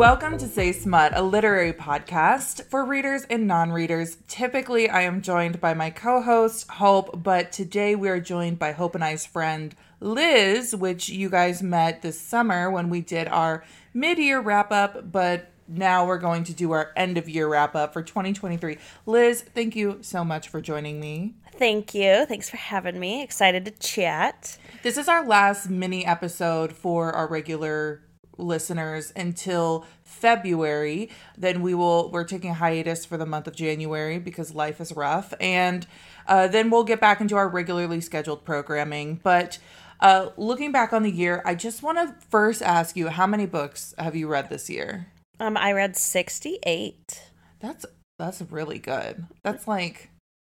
Welcome to Say Smut, a literary podcast for readers and non readers. Typically, I am joined by my co host, Hope, but today we are joined by Hope and I's friend, Liz, which you guys met this summer when we did our mid year wrap up, but now we're going to do our end of year wrap up for 2023. Liz, thank you so much for joining me. Thank you. Thanks for having me. Excited to chat. This is our last mini episode for our regular listeners until February. Then we will we're taking a hiatus for the month of January because life is rough, and uh, then we'll get back into our regularly scheduled programming. But uh, looking back on the year, I just want to first ask you, how many books have you read this year? Um, I read sixty-eight. That's that's really good. That's like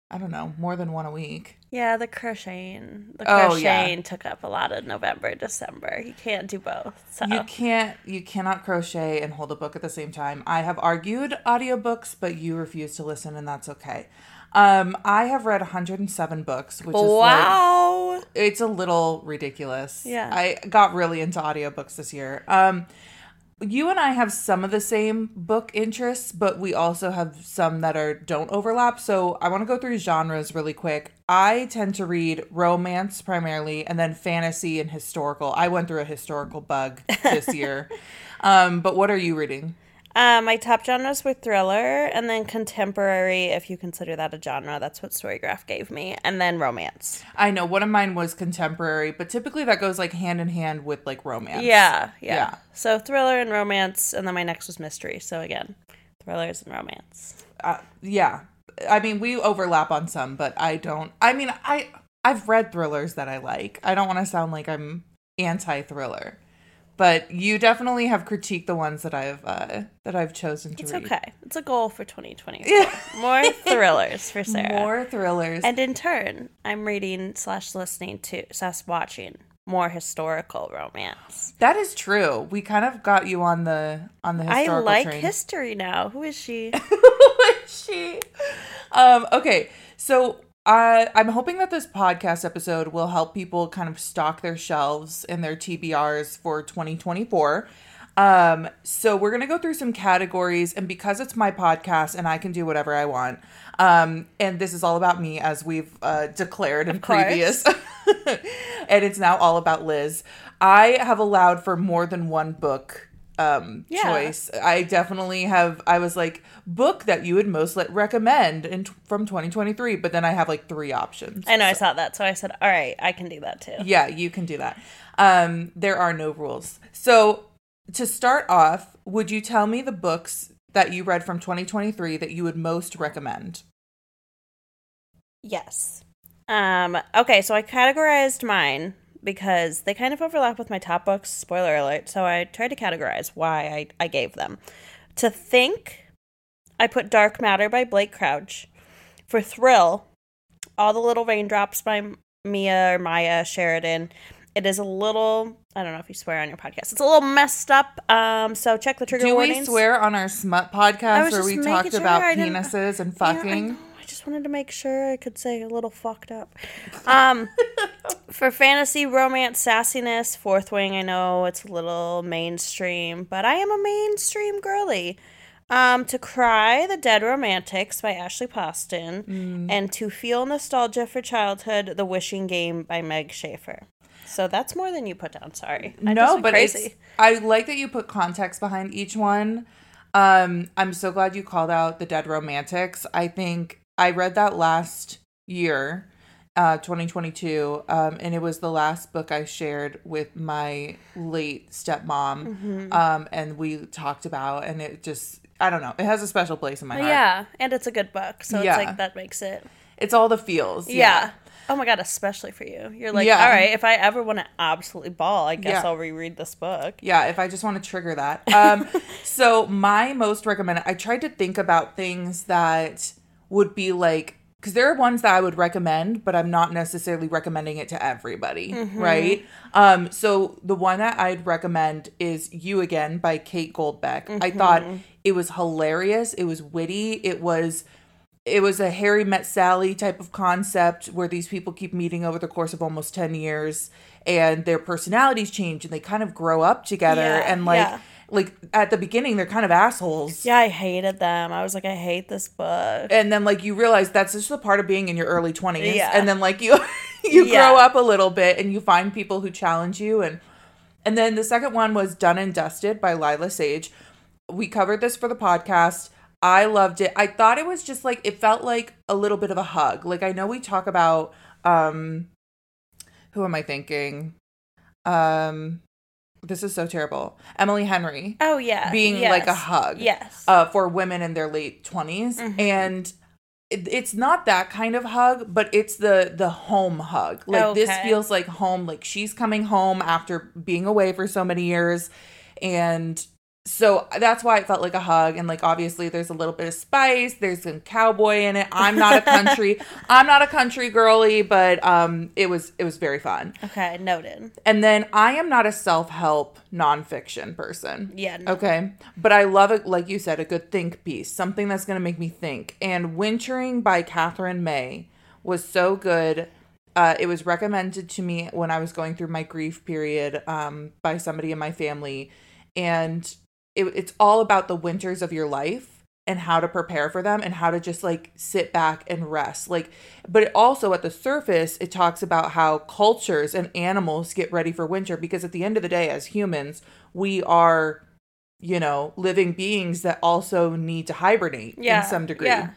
I don't know, more than one a week. Yeah, the crocheting. The Oh, crocheting yeah. took up a lot of November, December. You can't do both. So You can't you cannot crochet and hold a book at the same time. I have argued audiobooks, but you refuse to listen and that's okay. Um I have read 107 books, which is like wow. it's a little ridiculous. Yeah. I got really into audiobooks this year. Um you and I have some of the same book interests, but we also have some that are don't overlap. So I want to go through genres really quick. I tend to read romance primarily and then fantasy and historical. I went through a historical bug this year. Um, but what are you reading? Um, my top genres were thriller and then contemporary, if you consider that a genre. That's what Storygraph gave me, and then romance. I know one of mine was contemporary, but typically that goes like hand in hand with like romance. Yeah, yeah, Yeah. So thriller and romance, and then my next was mystery. So again, thrillers and romance. uh, yeah i mean we overlap on some but i don't i mean i i've read thrillers that i like i don't want to sound like i'm anti-thriller but you definitely have critiqued the ones that i've uh that i've chosen to It's read okay. It's a goal for 2020. Yeah. More thrillers for Sarah. more thrillers And in turn, I'm reading slash listening to slash watching more historical romance. that is true we kind of got you on the on the I like train. history now. Who is she? Who is she um okay so uh, I'm hoping that this podcast episode will help people kind of stock their shelves and their TBRs for 2024. Um, so we're gonna go through some categories, and because it's my podcast and I can do whatever I want, um, and this is all about me, as we've uh, declared in previous, and it's now all about Liz. I have allowed for more than one book um Yeah. choice i definitely have i was like book that you would most let recommend in from 2023 but then i have like three options I know I saw that, so I said, "All right, I can do that too." yeah you can do that um there are no rules so to start off would you tell me the books that you read from 2023 that you would most recommend Yes. Um. Okay, so I categorized mine because they kind of overlap with my top books. Spoiler alert. So I tried to categorize why I I gave them. To think, I put Dark Matter by Blake Crouch. For thrill, All the Little Raindrops by Mia or Maya Sheridan. It is a little. I don't know if you swear on your podcast. It's a little messed up. Um. So check the trigger do we swear on our smut podcast where we talked sure about penises and fucking know. Just wanted to make sure I could say a little fucked up. Um, for fantasy, romance, sassiness, Fourth Wing, I know it's a little mainstream, but I am a mainstream girly. Um, to cry, The Dead Romantics by Ashley Poston, Mm. and to feel nostalgia for childhood, The Wishing Game by Meg Shaffer. So that's more than you put down. Sorry, I no, but crazy. I like that you put context behind each one. Um, I'm so glad you called out the Dead Romantics. I think I read that last year, uh, 2022, um, and it was the last book I shared with my late stepmom. Mm-hmm. Um, and we talked about, and it just I don't know, it has a special place in my heart. yeah, and it's a good book, so Yeah. it's like that makes it. it's all the feels. Yeah. Oh my god, especially for you. You're like, Yeah. all right, if I ever want to absolutely bawl, I guess Yeah. I'll reread this book. Yeah, if I just want to trigger that. Um, so my most recommended, I tried to think about things that would be like, because there are ones that I would recommend, but I'm not necessarily recommending it to everybody, right? Um, so the one that I'd recommend is You Again by Kate Goldbeck. I thought it was hilarious. It was witty. It was it was a Harry met Sally type of concept where these people keep meeting over the course of almost 10 years and their personalities change and they kind of grow up together Yeah, and like yeah. Like at the beginning they're kind of assholes. Yeah, I hated them. I was like, I hate this book. And then like you realize that's just a part of being in your early 20s. Yeah. And then like you you Yeah. grow up a little bit and you find people who challenge you and and then the second one was Done and Dusted by Lyla Sage. We covered this for the podcast. I loved it. I thought it was just like it felt like a little bit of a hug. Like I know we talk about um who am I thinking? Um this is so terrible. Emily Henry Oh yeah, being yes. like a hug Yes. uh, for women in their late 20s Mhm. and it, it's not that kind of hug but it's the the home hug like this feels like home like she's coming home after being away for so many years and so that's why it felt like a hug and like obviously there's a little bit of spice there's some cowboy in it i'm not a country i'm not a country girly but um it was it was very fun okay, noted. and then i am not a self-help nonfiction person Yeah. No. Okay. But I love it, like you said, a good think piece, something that's going to make me think. And Wintering by Katherine May was so good. Uh, it was recommended to me when I was going through my grief period um, by somebody in my family. And it, it's all about the winters of your life and how to prepare for them and how to just like sit back and rest. Like, but it also at the surface, it talks about how cultures and animals get ready for winter because at the end of the day, as humans, we are, you know, living beings that also need to hibernate Yeah, in some degree. yeah.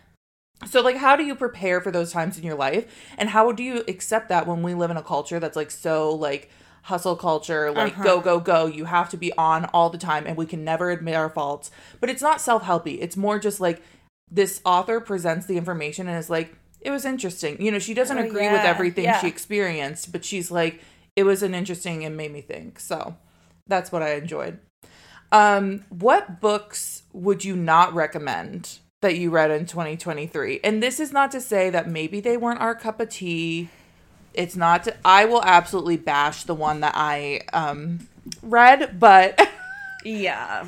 So, like, how do you prepare for those times in your life? And how do you accept that when we live in a culture that's like so, like, hustle culture, like, Uh-huh. go, go, go? You have to be on all the time and we can never admit our faults. But it's not self helpy. It's more just like this author presents the information and is like, it was interesting. You know, she doesn't Oh, agree with everything yeah. she experienced, but she's like, it was an interesting and made me think. So that's what I enjoyed. Um, what books would you not recommend that you read in 2023? And this is not to say that maybe they weren't our cup of tea. It's not to, I will absolutely bash the one that I um read, but Yeah.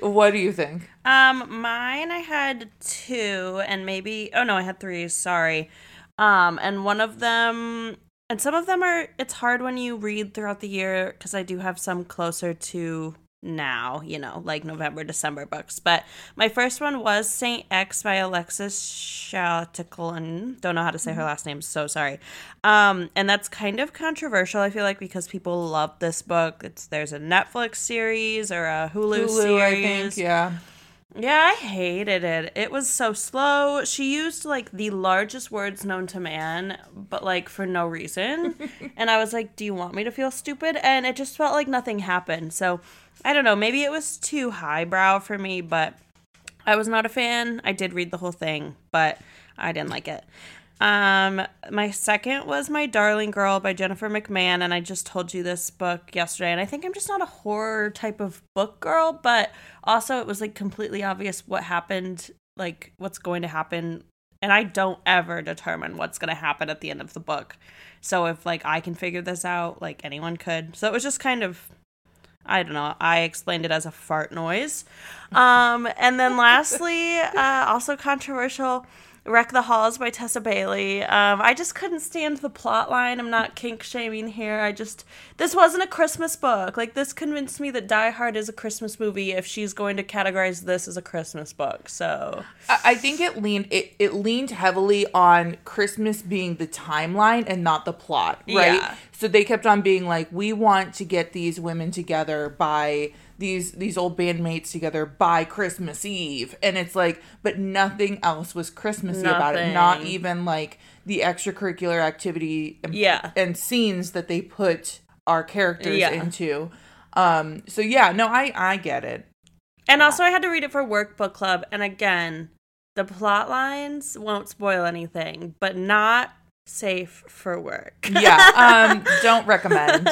what do you think? Um, mine I had two, and maybe oh no, I had three. Sorry. Um, and one of them, and some of them are. It's hard when you read throughout the year because I do have some closer to now. You know, like November, December books. But my first one was Saint X by Alexis Chatelain. Don't know how to say her last name. So sorry. Um, and that's kind of controversial. I feel like because people love this book. It's there's a Netflix series or a Hulu, Hulu, series. I think, yeah. Yeah, I hated it. It was so slow. She used like the largest words known to man, but like for no reason. and I was like, "Do you want me to feel stupid?" And it just felt like nothing happened. So, I don't know, maybe it was too highbrow for me, but I was not a fan. I did read the whole thing, but I didn't like it. Um, my second was My Darling Girl by Jennifer McMahon, and I just told you this book yesterday, and I think I'm just not a horror type of book girl, but also it was like completely obvious what happened, like what's going to happen, and I don't ever determine what's going to happen at the end of the book. So if like I can figure this out, like anyone could. So it was just kind of I don't know. I explained it as a fart noise. Um, and then lastly, uh, also controversial, Wreck the Halls by Tessa Bailey. Um, I just couldn't stand the plot line. I'm not kink shaming here. I just this wasn't a Christmas book. Like this convinced me that Die Hard is a Christmas movie if she's going to categorize this as a Christmas book. So I I think it leaned it, it leaned heavily on Christmas being the timeline and not the plot, right? Yeah. So they kept on being like, we want to get these women together by these these old bandmates together by Christmas Eve, and it's like, but nothing else was Christmassy about it. Not even like the extracurricular activity and, Yeah. and scenes that they put our characters Yeah. into. Um. So yeah, no, I I get it. And also, I had to read it for work book club. And again, the plot lines won't spoil anything, but not safe for work. Yeah. Um. don't recommend.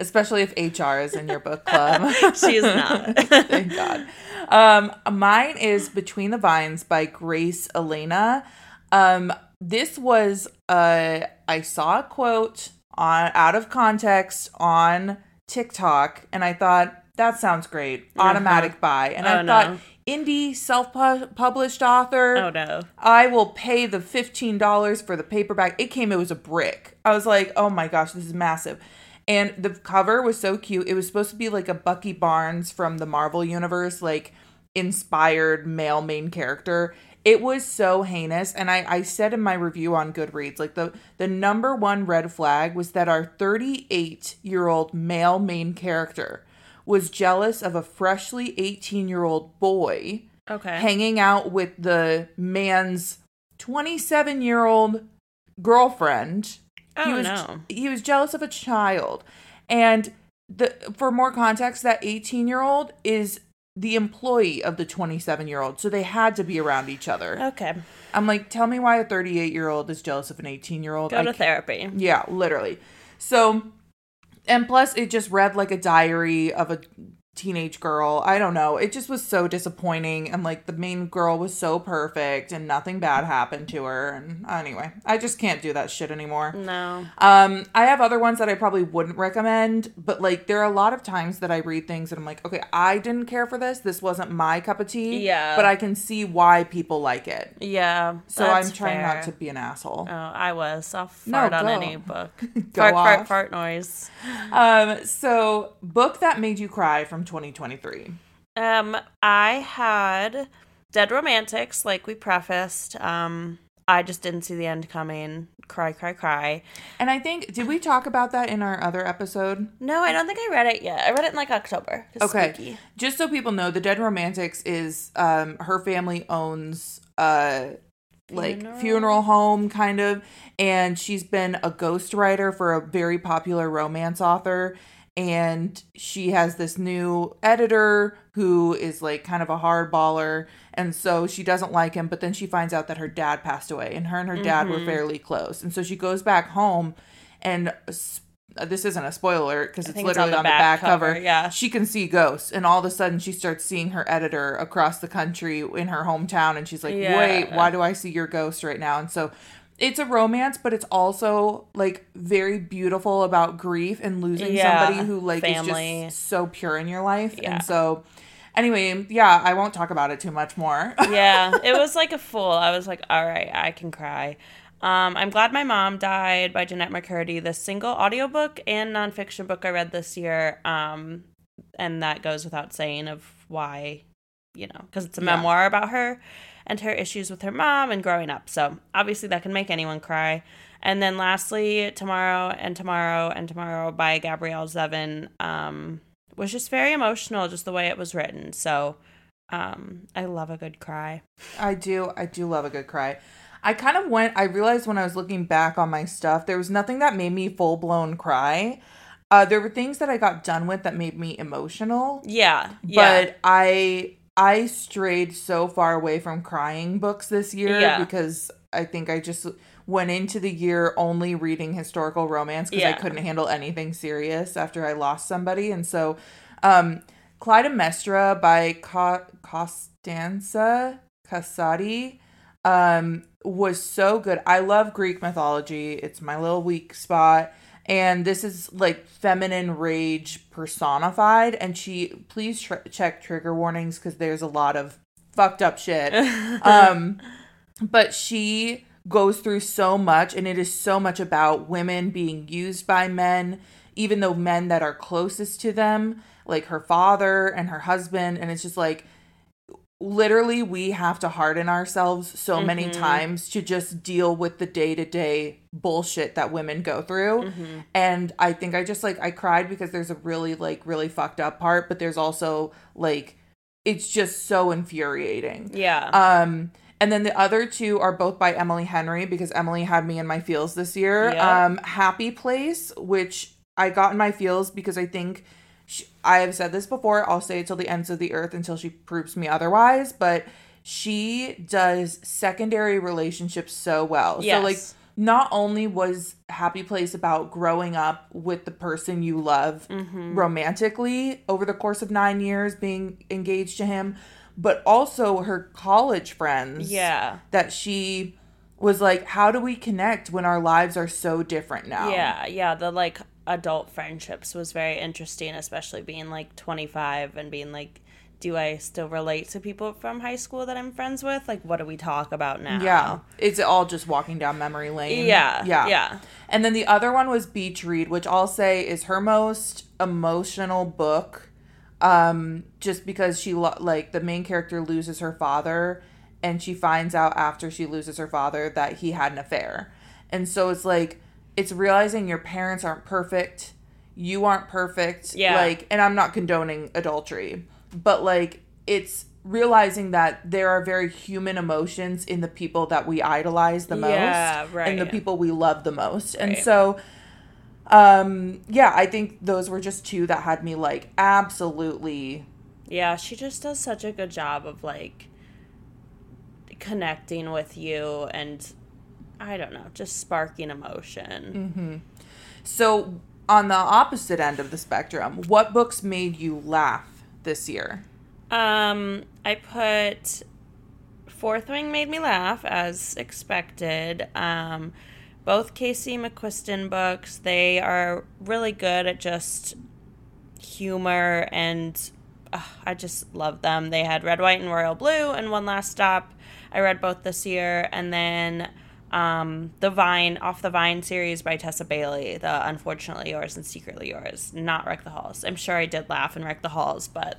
especially if HR is in your book club. She's not. Thank God. Um, mine is Between the Vines by Grace Elena. Um, this was uh, I saw a quote on out of context on TikTok, and I thought that sounds great. Uh-huh. Automatic buy, and I Oh, thought no. indie self-published author. oh no. I will pay the $15 for the paperback. It came, it was a brick. I was like, oh my gosh, this is massive. And the cover was so cute. It was supposed to be like a Bucky Barnes from the Marvel universe, like inspired male main character. It was so heinous. And I, I said in my review on Goodreads, like the, the number one red flag was that our 38 year old male main character was jealous of a freshly 18 year old boy Okay. hanging out with the man's 27 year old girlfriend. he Oh, was no. he was jealous of a child. And the for more context, that 18 year old is the employee of the 27 year old. So they had to be around each other. Okay. I'm like, tell me why a 38 year old is jealous of an 18 year old. Go to therapy. Yeah, literally. So, and plus, it just read like a diary of a teenage girl. I don't know. It just was so disappointing. And like the main girl was so perfect and nothing bad happened to her. And anyway, I just can't do that shit anymore. No. Um, I have other ones that I probably wouldn't recommend, but like there are a lot of times that I read things and I'm like, okay, I didn't care for this. This wasn't my cup of tea. Yeah. But I can see why people like it. Yeah. So I'm trying fair. not to be an asshole. Oh, I was. I'll No, fart on go. any book. Go fart, fart, off. fart noise. Um, so book that made you cry from 2023. Um, I had Dead Romantics, like we prefaced. Um, I just didn't see the end coming. Cry, cry, cry. And I think did we talk about that in our other episode? No, I don't think I read it yet. I read it in like October. Okay. spooky. Just so people know, the Dead Romantics is um her family owns uh like Funeral? funeral home kind of and she's been a ghostwriter for a very popular romance author and she has this new editor who is like kind of a hardballer and so she doesn't like him but then she finds out that her dad passed away and her and her dad Mm-hmm. were fairly close and so she goes back home and uh, this isn't a spoiler because it's think it's literally on on the the, back back, cover. cover, yeah. she can see ghosts and all of a sudden she starts seeing her editor across the country in her hometown and she's like Yeah. wait why do i see your ghost right now and so it's a romance but it's also like very beautiful about grief and losing Yeah, somebody who like family. is just so pure in your life Yeah. and so anyway yeah i won't talk about it too much more yeah, it was like a fool. I was like, all right, I can cry. Um, I'm glad my mom died by Jennette McCurdy, the single audiobook and nonfiction book I read this year. Um, and that goes without saying of why, you know, because it's a Yeah. memoir about her and her issues with her mom and growing up. So obviously that can make anyone cry. And then lastly, Tomorrow and Tomorrow and Tomorrow by Gabrielle Zevin um, was just very emotional, just the way it was written. So um, I love a good cry. I do. I do love a good cry. I kind of went, I realized when I was looking back on my stuff, there was nothing that made me full blown cry. Uh, there were things that I got done with that made me emotional, Yeah, yeah, but I I strayed so far away from crying books this year Yeah. because I think I just went into the year only reading historical romance because I couldn't handle anything serious after I lost somebody, and so um, Clytemnestra by Co- Costanza Casati um, was so good. I love Greek mythology. It's my little weak spot. And this is like feminine rage personified. And she, please tr- check trigger warnings because there's a lot of fucked up shit. um, but she goes through so much, and it is so much about women being used by men, even though men that are closest to them, like her father and her husband. And it's just like, literally we have to harden ourselves so many Mhm. times to just deal with the day-to-day bullshit that women go through Mhm. and i think i just like i cried because there's a really like really fucked up part but there's also like it's just so infuriating yeah, um and then the other two are both by Emily Henry because Emily had me in my feels this year. Yep. Um, Happy Place, which I got in my feels because I think she, I have said this before. I'll say it till the ends of the earth until she proves me otherwise. But she does secondary relationships so well. Yes. So like, not only was Happy Place about growing up with the person you love Mhm. romantically over the course of nine years, being engaged to him, but also her college friends. yeah, That she was like, how do we connect when our lives are so different now? yeah, yeah. The like adult friendships was very interesting, especially being like 25 and being like do I still relate to people from high school that I'm friends with? Like, what do we talk about now? Yeah. It's all just walking down memory lane. Yeah. Yeah. Yeah. And then the other one was Beach Read, which I'll say is her most emotional book. Um, just because she lo- like the main character loses her father, and she finds out after she loses her father that he had an affair, and so it's like it's realizing your parents aren't perfect, you aren't perfect, Yeah. Like, and I'm not condoning adultery, but like it's realizing that there are very human emotions in the people that we idolize the most Yeah, right. and the people we love the most and so um yeah i think those were just two that had me like absolutely Yeah, she just does such a good job of like connecting with you and I don't know, just sparking emotion. so on the opposite end of the spectrum what books made you laugh this year Um, I put Fourth Wing made me laugh as expected. Um, both Casey McQuiston books, they are really good at just humor and uh, I just love them. They had Red, White, and Royal Blue and One Last Stop. I read both this year, and then um, the Vine off the Vine series by Tessa Bailey, the Unfortunately Yours and Secretly Yours, not Wreck the Halls. I'm sure I did laugh and Wreck the Halls, but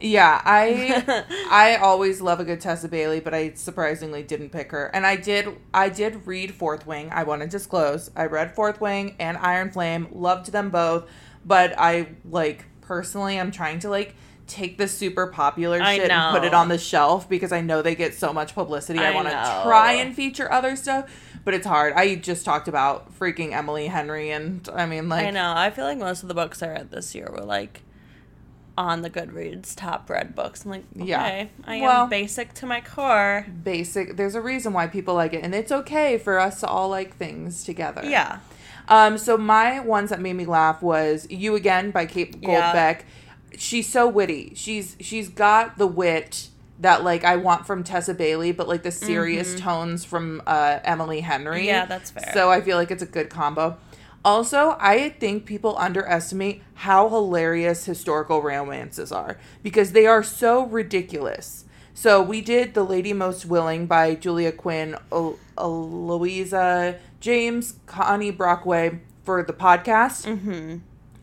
yeah i i always love a good tessa bailey but i surprisingly didn't pick her and i did i did read fourth wing i want to disclose i read fourth wing and iron flame loved them both but i like personally i'm trying to like take the super popular I shit and put it on the shelf because i know they get so much publicity i, I want to try and feature other stuff but it's hard i just talked about freaking emily henry and i mean like I know. I feel like most of the books I read this year were like on the Goodreads top read books. I'm like, okay, Yeah. I Well- am basic to my core. basic there's a reason why people like it and it's okay for us to all like things together Yeah. Um, so my ones that made me laugh was You Again by Kate Yeah. She's so witty. She's she's got the wit that like I want from Tessa Bailey, but like the serious tones from uh, Emily Henry. Mm-hmm. Yeah, that's fair. So I feel like it's a good combo. Also, I think people underestimate how hilarious historical romances are because they are so ridiculous. So we did The Lady Most Willing by Julia Quinn, o- Louisa James, Connie Brockway for the podcast. Mm-hmm.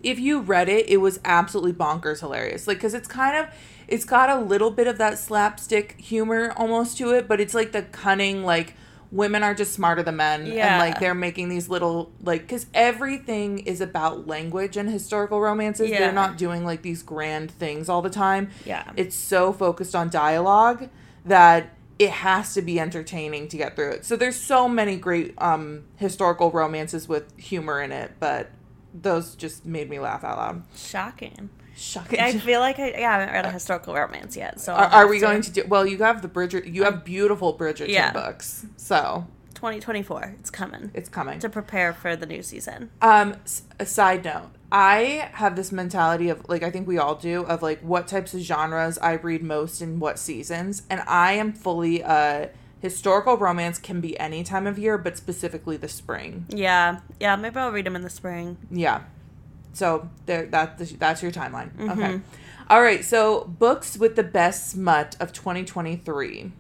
If you read it, it was absolutely bonkers hilarious. Like, because it's kind of, it's got a little bit of that slapstick humor almost to it, but it's like the cunning, like, women are just smarter than men. And like, they're making these little, like, because everything is about language and historical romances. Yeah. They're not doing like these grand things all the time. Yeah. It's so focused on dialogue that it has to be entertaining to get through it. So there's so many great um historical romances with humor in it, but those just made me laugh out loud. Shocking. Shocking. I feel like I, yeah, I haven't read a historical romance yet. So are, are we going to do well you have the Bridget you have beautiful Bridgerton Yeah. books. So 2024? It's coming it's coming. to prepare for the new season. Um, a side note, I have this mentality of like I think we all do of like what types of genres I read most in what seasons, and I am fully uh historical romance can be any time of year, but specifically the spring. Yeah, yeah. Maybe I'll read them in the spring. Yeah, so there that that's your timeline. Okay, all right. So books with the best smut of 2023.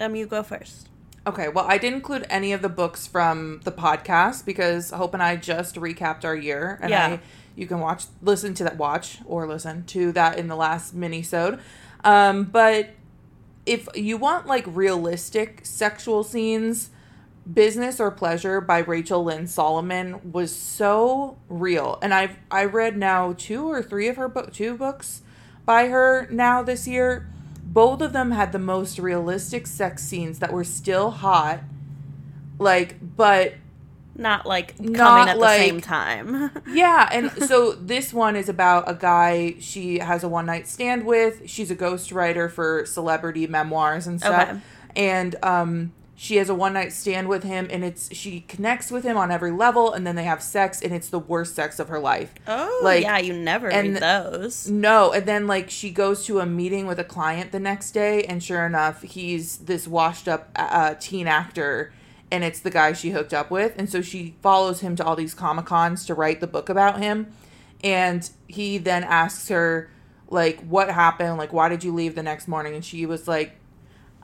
Um, you go first. Okay, well, I didn't include any of the books from the podcast because Hope and I just recapped our year, and Yeah. I you can watch, listen to that, watch or listen to that in the last mini-sode. Um, but if you want like realistic sexual scenes, Business or Pleasure by Rachel Lynn Solomon was so real, and I've I read now two or three of her book, two books by her now this year. Both of them had the most realistic sex scenes that were still hot, like but Not like coming Not at the same time. yeah, and so this one is about a guy she has a one night stand with. She's a ghostwriter for celebrity memoirs and stuff. Okay. And um she has a one night stand with him and it's she connects with him on every level and then they have sex and it's the worst sex of her life. oh, Like, yeah. You never and- read those. No, and then like she goes to a meeting with a client the next day, and sure enough, he's this washed up uh, teen actor, and it's the guy she hooked up with, and so she follows him to all these comic cons to write the book about him, and he then asks her, like what happened? Like why did you leave the next morning? And she was like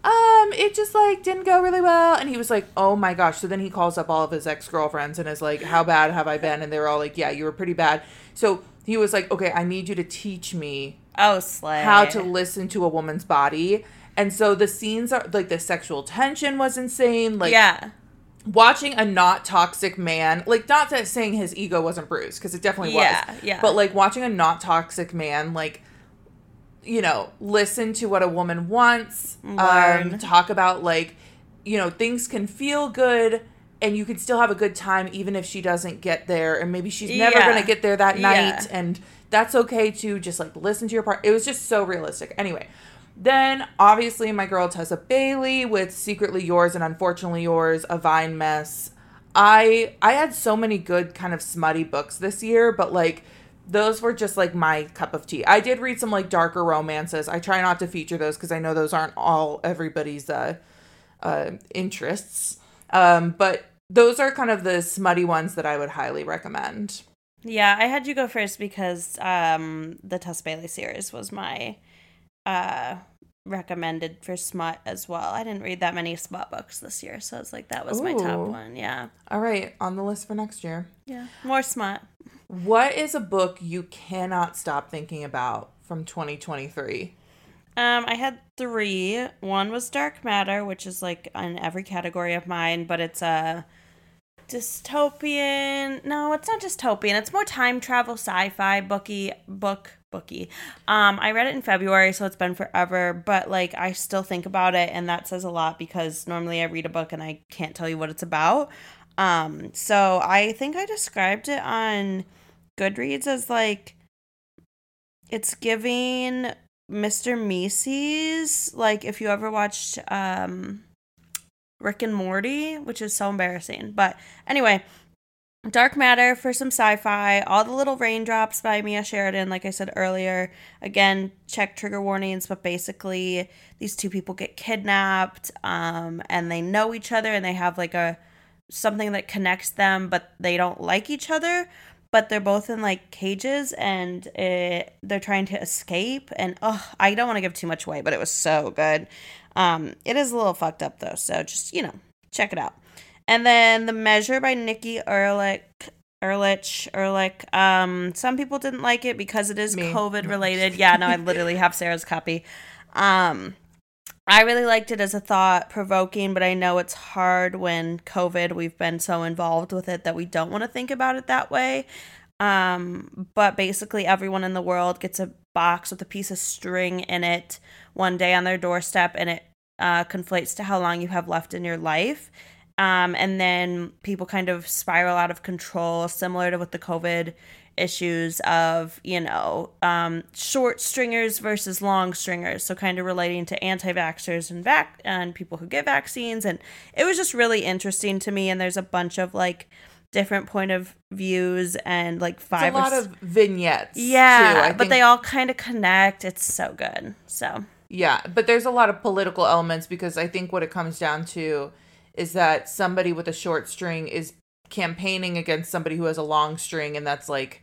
um it just like didn't go really well. And he was like oh my gosh. So then he calls up all of his ex-girlfriends and is like how bad have i been? And they're all like yeah you were pretty bad. So he was like okay i need you to teach me Oh, slay. how to listen to a woman's body and so the scenes are like the sexual tension was insane like yeah. watching a not toxic man like not that saying his ego wasn't bruised because it definitely Yeah, was yeah. but like watching a not toxic man like you know listen to what a woman wants um talk about like you know things can feel good and you can still have a good time even if she doesn't get there and maybe she's never Yeah. gonna get there that Yeah. night and that's okay to just like listen to your part it was just so realistic anyway then obviously my girl Tessa Bailey with Secretly Yours and Unfortunately Yours, A Vine Mess. I I had so many good kind of smutty books this year, but like those were just like my cup of tea. I did read some like darker romances. I try not to feature those because I know those aren't all everybody's uh uh interests. Um but those are kind of the smutty ones that I would highly recommend. Yeah, I had you go first because um the Tess Bailey series was my uh recommended for smut as well. I didn't read that many smut books this year, so it's like that was my top one. Yeah. All right, on the list for next year. Yeah. More smut. What is a book you cannot stop thinking about from 2023? Um, I had three. One was Dark Matter, which is like in every category of mine, but it's a dystopian. No, it's not dystopian. It's more time travel sci-fi booky book booky. Um, I read it in February, so it's been forever, but like I still think about it, and that says a lot because normally I read a book and I can't tell you what it's about. Um, so I think I described it on Goodreads as like it's giving Mr. Meeseeks like if you ever watched um Rick and Morty, which is so embarrassing. But anyway, Dark Matter for some sci-fi, All the Little Raindrops by Mia Sheridan, like I said earlier. Again, check trigger warnings, but basically these two people get kidnapped um and they know each other and they have like a something that connects them, but they don't like each other. But they're both in like cages and it, they're trying to escape and oh i don't want to give too much away but it was so good. Um it is a little fucked up though so just you know check it out and then the measure by nikki ehrlich Ehrlich, Ehrlich. Um, some people didn't like it because it is Me. COVID related. Yeah, no, I literally have Sarah's copy. Um, I really liked it as a thought provoking, but I know it's hard when COVID, we've been so involved with it that we don't want to think about it that way. Um, but basically, everyone in the world gets a box with a piece of string in it one day on their doorstep, and it uh, conflates to how long you have left in your life. Um, and then people kind of spiral out of control, similar to with the COVID issues of you know um, short stringers versus long stringers so kind of relating to anti-vaxxers and vac and people who get vaccines and it was just really interesting to me and there's a bunch of like different point of views and like It's five a lot s- of vignettes. yeah too. But they all kind of connect it's so good so Yeah, but there's a lot of political elements because I think what it comes down to is that somebody with a short string is campaigning against somebody who has a long string, and that's like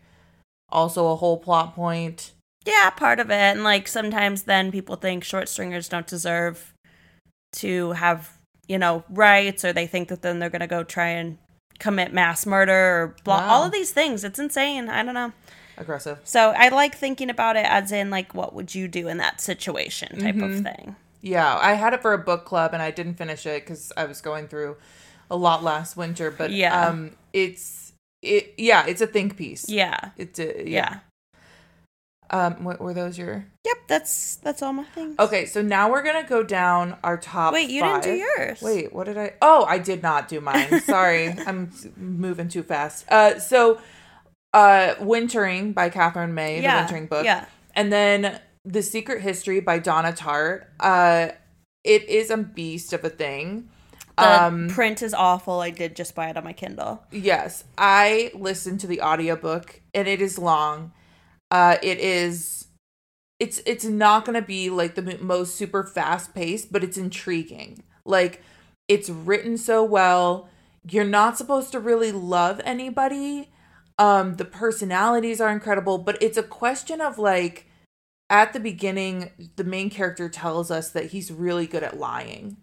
also a whole plot point. yeah part of it and like sometimes then people think short stringers don't deserve to have you know rights or they think that then they're gonna go try and commit mass murder or blah Wow. all of these things it's insane i don't know Aggressive. so i like thinking about it as in like what would you do in that situation type Mm-hmm. of thing Yeah, I had it for a book club and I didn't finish it because I was going through a lot last winter. But Yeah. um, it's it yeah, it's a think piece. yeah It's a, yeah, yeah. Um, what were those your? yep that's that's all my things Okay, so now we're gonna go down our top. wait you five. didn't do yours Wait, what did I? Oh, I did not do mine. Sorry, I'm moving too fast. Uh, so, uh, Wintering by Katherine May, yeah the Wintering book, yeah and then The Secret History by Donna Tartt. Uh, it is a beast of a thing. the um, print is awful i did just buy it on my kindle Yes, I listened to the audiobook and it is long. Uh it is it's it's not going to be like the most super fast paced, but it's intriguing. Like it's written so well. You're not supposed to really love anybody. Um the personalities are incredible, but it's a question of like at the beginning, the main character tells us that he's really good at lying.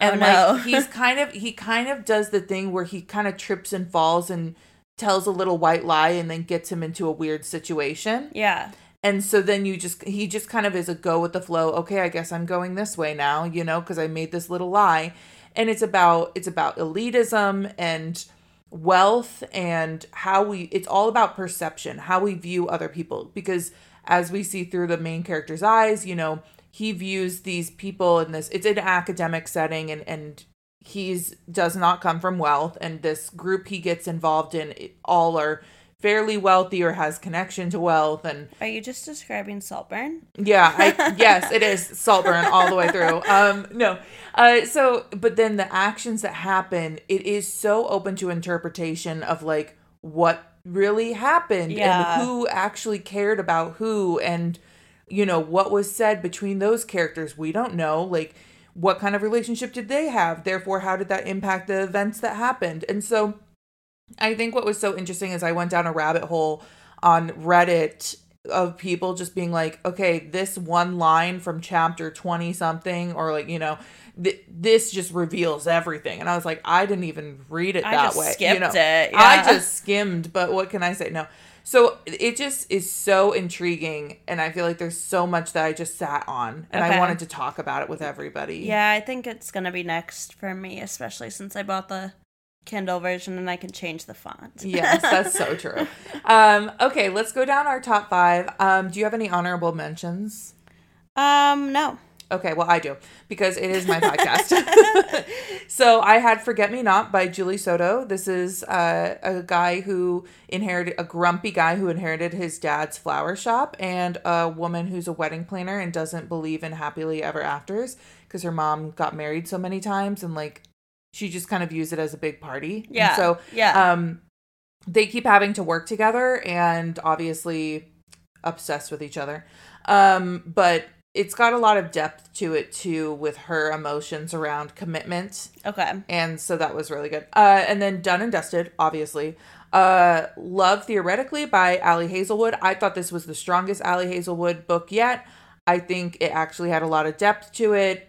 Oh, and Oh, no. like he's kind of he kind of does the thing where he kind of trips and falls and tells a little white lie and then gets him into a weird situation. Yeah. And so then you just he just kind of is a go with the flow. Okay, I guess I'm going this way now, you know, because I made this little lie. And it's about it's about elitism and wealth and how we it's all about perception, how we view other people because as we see through the main character's eyes, you know, he views these people in this it's an academic setting and and he's does not come from wealth and this group he gets involved in all are fairly wealthy or has connection to wealth and Are you just describing Saltburn? yeah, I, yes, it is Saltburn all the way through. Um, no, uh, so but then the actions that happen, it is so open to interpretation of like what really happened Yeah. and who actually cared about who, and you know what was said between those characters. We don't know, like what kind of relationship did they have? Therefore, how did that impact the events that happened? And so. I think what was so interesting is I went down a rabbit hole on Reddit of people just being like, okay, this one line from chapter 20 something, or like, you know, th- this just reveals everything. And I was like, I didn't even read it I that way. skipped you know? it, Yeah. I just skimmed, but what can I say? No. So it just is so intriguing. And I feel like there's so much that I just sat on and I wanted to talk about it with everybody. Yeah, I think it's gonna be next for me, especially since I bought the Kindle version and I can change the font. yes, that's so true. Um, okay, let's go down our top five. Um, do you have any honorable mentions? um, no. Okay, well, I do because it is my podcast. so I had Forget Me Not by Julie Soto. This is uh, a guy who inherited, a grumpy guy who inherited his dad's flower shop, and a woman who's a wedding planner and doesn't believe in happily ever afters because her mom got married so many times and like she just kind of views it as a big party. And Yeah. so Yeah. um they keep having to work together and obviously obsessed with each other um but it's got a lot of depth to it too with her emotions around commitment. Okay. and so that was really good. Uh and then done and dusted obviously. Uh love theoretically by ali hazelwood. I thought this was the strongest ali hazelwood book yet. I think it actually had a lot of depth to it.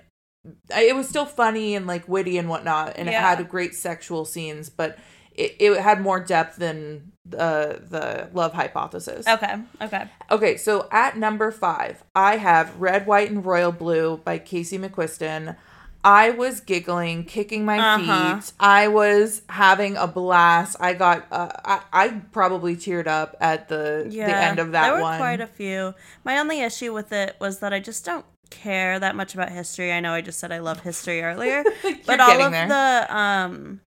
It was still funny and like witty and whatnot and Yeah. it had great sexual scenes but it, it had more depth than uh, the love hypothesis Okay. Okay. Okay, so at number five, I have Red, White, and Royal Blue by Casey McQuiston. I was giggling, kicking my Uh-huh. feet. I was having a blast. I got, uh, I, I probably teared up at the Yeah. the end of that there were one. quite a few. My only issue with it was that I just don't care that much about history. I know I just said I love history earlier, but all of there. the um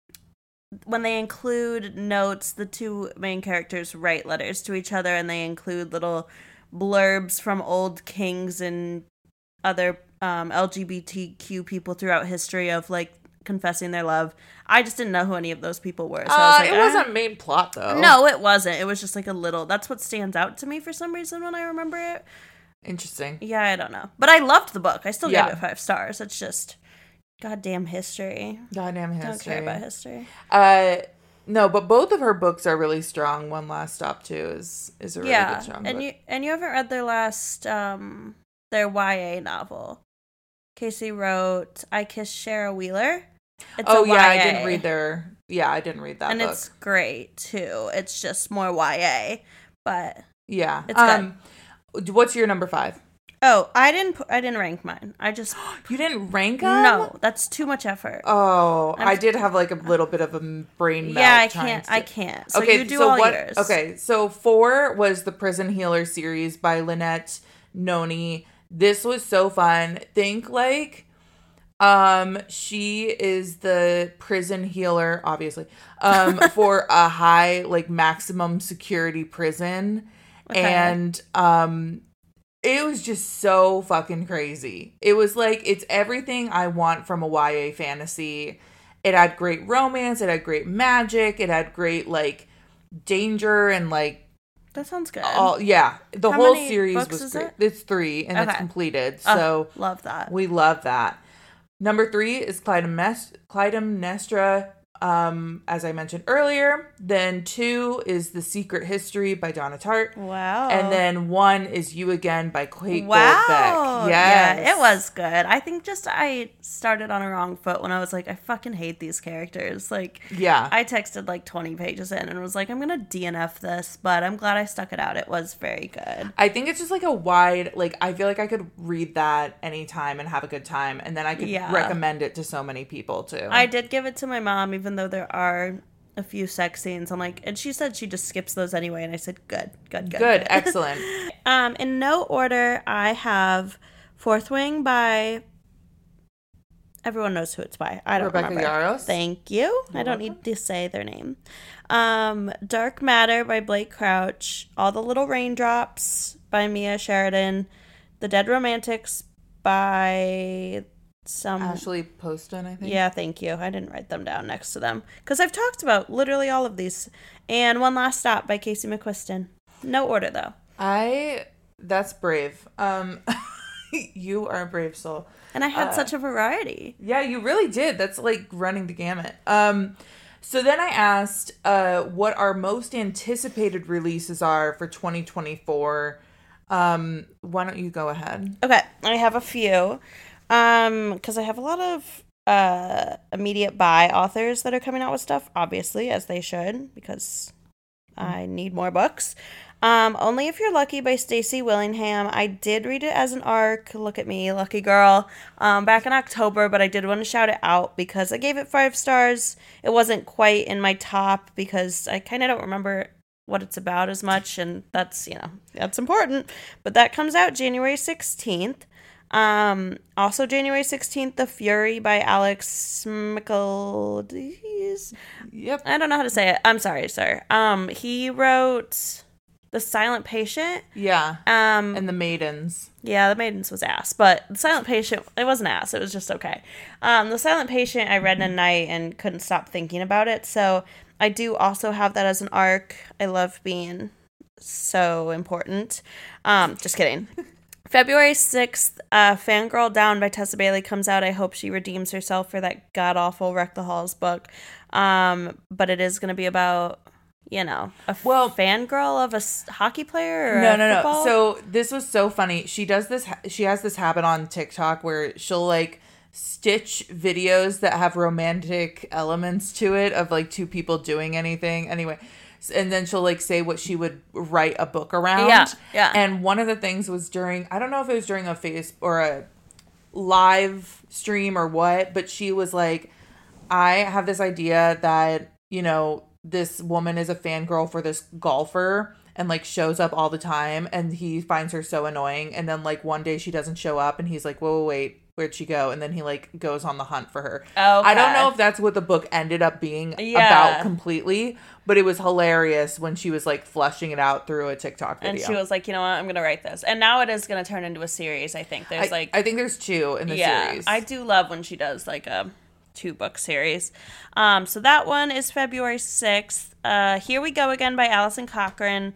when they include notes, the two main characters write letters to each other and they include little blurbs from old kings and other um, LGBTQ people throughout history of like confessing their love. I just didn't know who any of those people were. So I uh, was like, it "Ah." wasn't main plot though. No, it wasn't. It was just like a little. That's what stands out to me for some reason when I remember it. interesting. Yeah, I don't know. But I loved the book. I still Yeah. gave it five stars. It's just goddamn history. Goddamn Don't care about history. Uh, no, but both of her books are really strong. One Last Stop too is is a really yeah, good strong and book. you and you haven't read their last um their YA novel. Casey wrote "I Kissed Shara Wheeler." It's oh yeah, I didn't read their. Yeah, I didn't read that and book. it's great too. It's just more YA, but yeah. it's good. um, what's your number five? Oh, I didn't pu- I didn't rank mine. I just You didn't rank them? no, that's too much effort. Oh, I'm- i did have like a little bit of a brain melt. yeah, I can't. to- I can't. So okay, you do so all what? yours. Okay, so four was the Prison Healer series by Lynette Noni. This was so fun. Think like, um, she is the prison healer, obviously, um, for a high like maximum security prison, Okay. and um, it was just so fucking crazy. It was like it's everything I want from a YA fantasy. It had great romance, it had great magic, it had great like danger and like That sounds good. all yeah. The How whole series was great. it? It's 3 and it's Okay. completed. Oh, So love that. we love that. Number 3 is Clytemnestra um, as I mentioned earlier. Then two is The Secret History by Donna Tartt. Wow. And then one is You Again by Kate Wow. Goldbeck. Yes. Yeah, it was good. I think just I started on a wrong foot when I was like, I fucking hate these characters. Like, Yeah. I texted like 20 pages in and was like, I'm going to DNF this, but I'm glad I stuck it out. It was very good. I think it's just like a wide, like, I feel like I could read that anytime and have a good time. And then I could Yeah. recommend it to so many people too. I did give it to my mom, even though there are a few sex scenes. I'm like, and she said she just skips those anyway. And I said, good, good, good. Good. Excellent. Um, in no order, I have Fourth Wing by. Everyone knows who it's by. I don't Rebecca remember. Yarros? Thank you. I don't need to say their name. Um, Dark Matter by Blake Crouch. All the Little Raindrops by Mia Sheridan. The Dead Romantics by some. Ashley Poston, I think. Yeah, thank you. I didn't write them down next to them because I've talked about literally all of these. And One Last Stop by Casey McQuiston. No order though. I, that's brave. Um, you are a brave soul. And I Uh, had such a variety. Yeah, you really did. That's like running the gamut. Um, so then I asked uh, what our most anticipated releases are for 2024. Um, why don't you go ahead? Okay, I have a few. Um, because I have a lot of uh immediate buy authors that are coming out with stuff, obviously, as they should, because I need more books. Um, Only If You're Lucky by Stacy Willingham. I did read it as an arc. Look at me, lucky girl. Um, back in October, but I did want to shout it out because I gave it five stars. It wasn't quite in my top because I kind of don't remember what it's about as much, and that's you know that's important. But that comes out January sixteenth. Um, also January sixteenth, The Fury by Alex Michaelis. Yep. I don't know how to say it. I'm sorry, sir. Um, he wrote The Silent Patient. Yeah. Um, And the maidens. yeah, The Maidens was ass, but The Silent Patient, it wasn't ass. It was just okay. Um, The Silent Patient, I read in a night and couldn't stop thinking about it. So I do also have that as an arc. I love being so important. Um, just kidding. February 6th, uh, Fangirl Down by Tessa Bailey comes out. I hope she redeems herself for that god awful Wreck the Halls book. Um, but it is going to be about, you know, a Well- fangirl of a s- hockey player or No, a no, no. So this was so funny. She does this. She has this habit on TikTok where she'll like stitch videos that have romantic elements to it of like two people doing anything. Anyway, and then she'll like say what she would write a book around. Yeah, yeah. And one of the things was during I don't know if it was during a face or a live stream or what, but she was like, I have this idea that, you know, this woman is a fangirl for this golfer and like shows up all the time and he finds her so annoying. And then like one day she doesn't show up and he's like, whoa, whoa, wait, where'd she go? And then he like goes on the hunt for her. I don't know if that's what the book ended up being Yeah. about completely, but it was hilarious when she was like fleshing it out through a TikTok video. and she was like, you know what, I'm gonna write this, and now it is gonna turn into a series. I think there's I, like, I think there's two in the yeah, series. I do love when she does like a two book series. Um, so that one is February sixth. Uh, Here we go again by Alison Cochrun.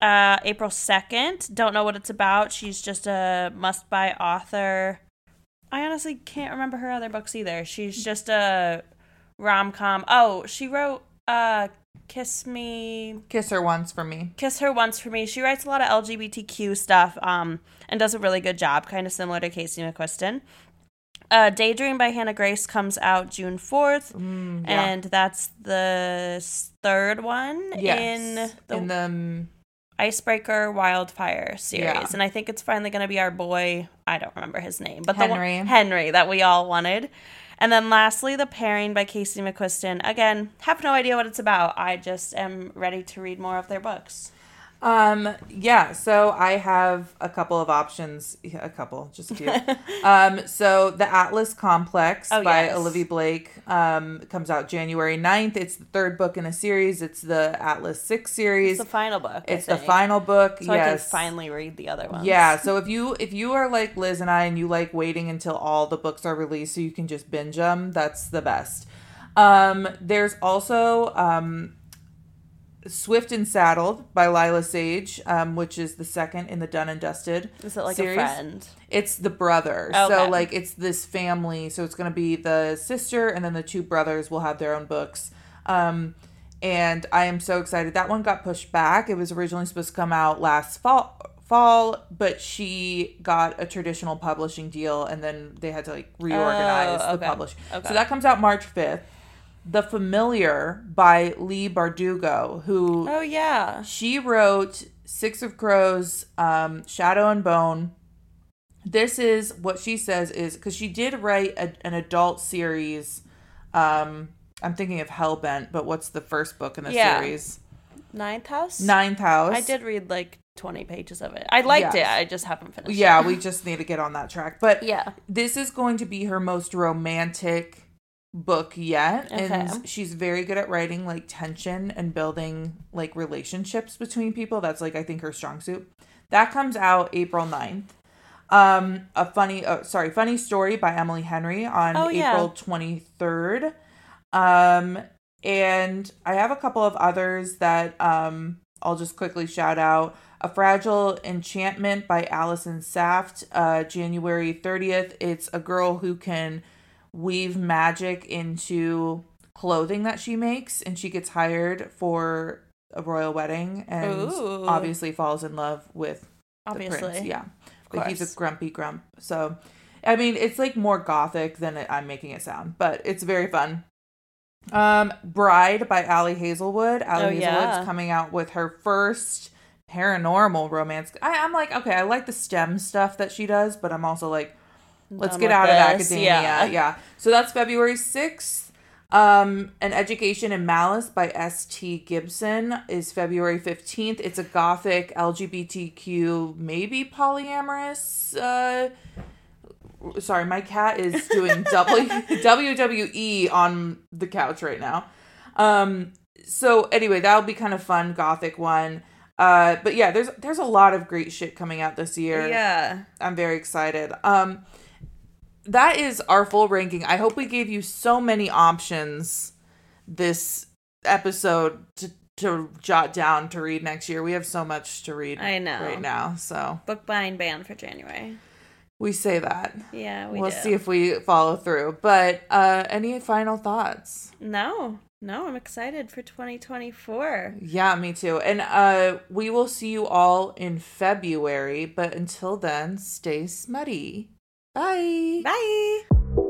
Uh, April second. Don't know what it's about. She's just a must buy author. I honestly can't remember her other books either. She's just a rom com. Oh, she wrote uh, Kiss Me Kiss her once for me. Kiss Her Once for me. She writes a lot of LGBTQ stuff um, and does a really good job, kind of similar to Casey McQuiston. Uh, Daydream by Hannah Grace comes out June 4th, Mm, yeah. and that's the third one Yes. in the, in the Icebreaker Wildfire series. Yeah. And I think it's finally going to be our boy, I don't remember his name, but Henry. the one, Henry that we all wanted. And then lastly, The Pairing by Casey McQuiston. Again, have no idea what it's about. I just am ready to read more of their books. Um, yeah, so I have a couple of options. Yeah, a couple, just a few. um, so the Atlas Complex Oh, by yes. Olivia Blake um, comes out January 9th. It's the third book in a series. It's the Atlas 6 series. It's the final book. It's the final book. So I can yes. finally read the other ones. Yeah, so if you if you are like Liz and I and you like waiting until all the books are released so you can just binge them, that's the best. Um there's also um Swift and Saddled by Lyla Sage, um, which is the second in the Done and Dusted. Is it like series. a friend? It's the brother. So like it's this family. So it's gonna be the sister and then the two brothers will have their own books. Um, and I am so excited. That one got pushed back. It was originally supposed to come out last fall fall, but she got a traditional publishing deal and then they had to like reorganize Oh, the okay. publish. Okay. So that comes out March 5th. The Familiar by Leigh Bardugo, who Oh yeah. she wrote Six of Crows, um, Shadow and Bone. This is what she says is because she did write a, an adult series. Um, I'm thinking of Hellbent, but what's the first book in the Yeah. series? Ninth House. Ninth House. I did read like twenty pages of it. I liked Yes. it. I just haven't finished. Yeah, it. we just need to get on that track. But yeah. this is going to be her most romantic book yet Okay. and she's very good at writing like tension and building like relationships between people. That's like i think her strong suit. That comes out april 9th um a funny uh, sorry funny story by emily henry on Oh, yeah. april 23rd um and i have a couple of others that um i'll just quickly shout out. A fragile enchantment by allison saft uh january 30th it's a girl who can weave magic into clothing that she makes and she gets hired for a royal wedding and Ooh. obviously falls in love with the prince. Yeah. But he's a grumpy grump. So I mean it's like more gothic than it, I'm making it sound, but it's very fun. Um Bride by Ali Hazelwood. Ali Oh, Hazelwood's yeah. coming out with her first paranormal romance. I, I'm like, okay, I like the STEM stuff that she does, but I'm also like, let's get out of this. academia. Yeah. Yeah. So that's February 6th. Um, An Education in Malice by S.T. Gibson is February 15th. It's a gothic LGBTQ, maybe polyamorous. Uh, sorry, my cat is doing w- WWE on the couch right now. Um, so anyway, that'll be kind of fun, gothic one. Uh, but yeah, there's there's a lot of great shit coming out this year. Yeah. I'm very excited. Um that is our full ranking. I hope we gave you so many options this episode to to jot down to read next year. We have so much to read I know. right now. So Book buying ban for January. we say that. Yeah, we will see if we follow through. But uh any final thoughts? No, no, I'm excited for 2024. Yeah, me too. And uh we will see you all in February, but until then, stay smutty. Bye. Bye.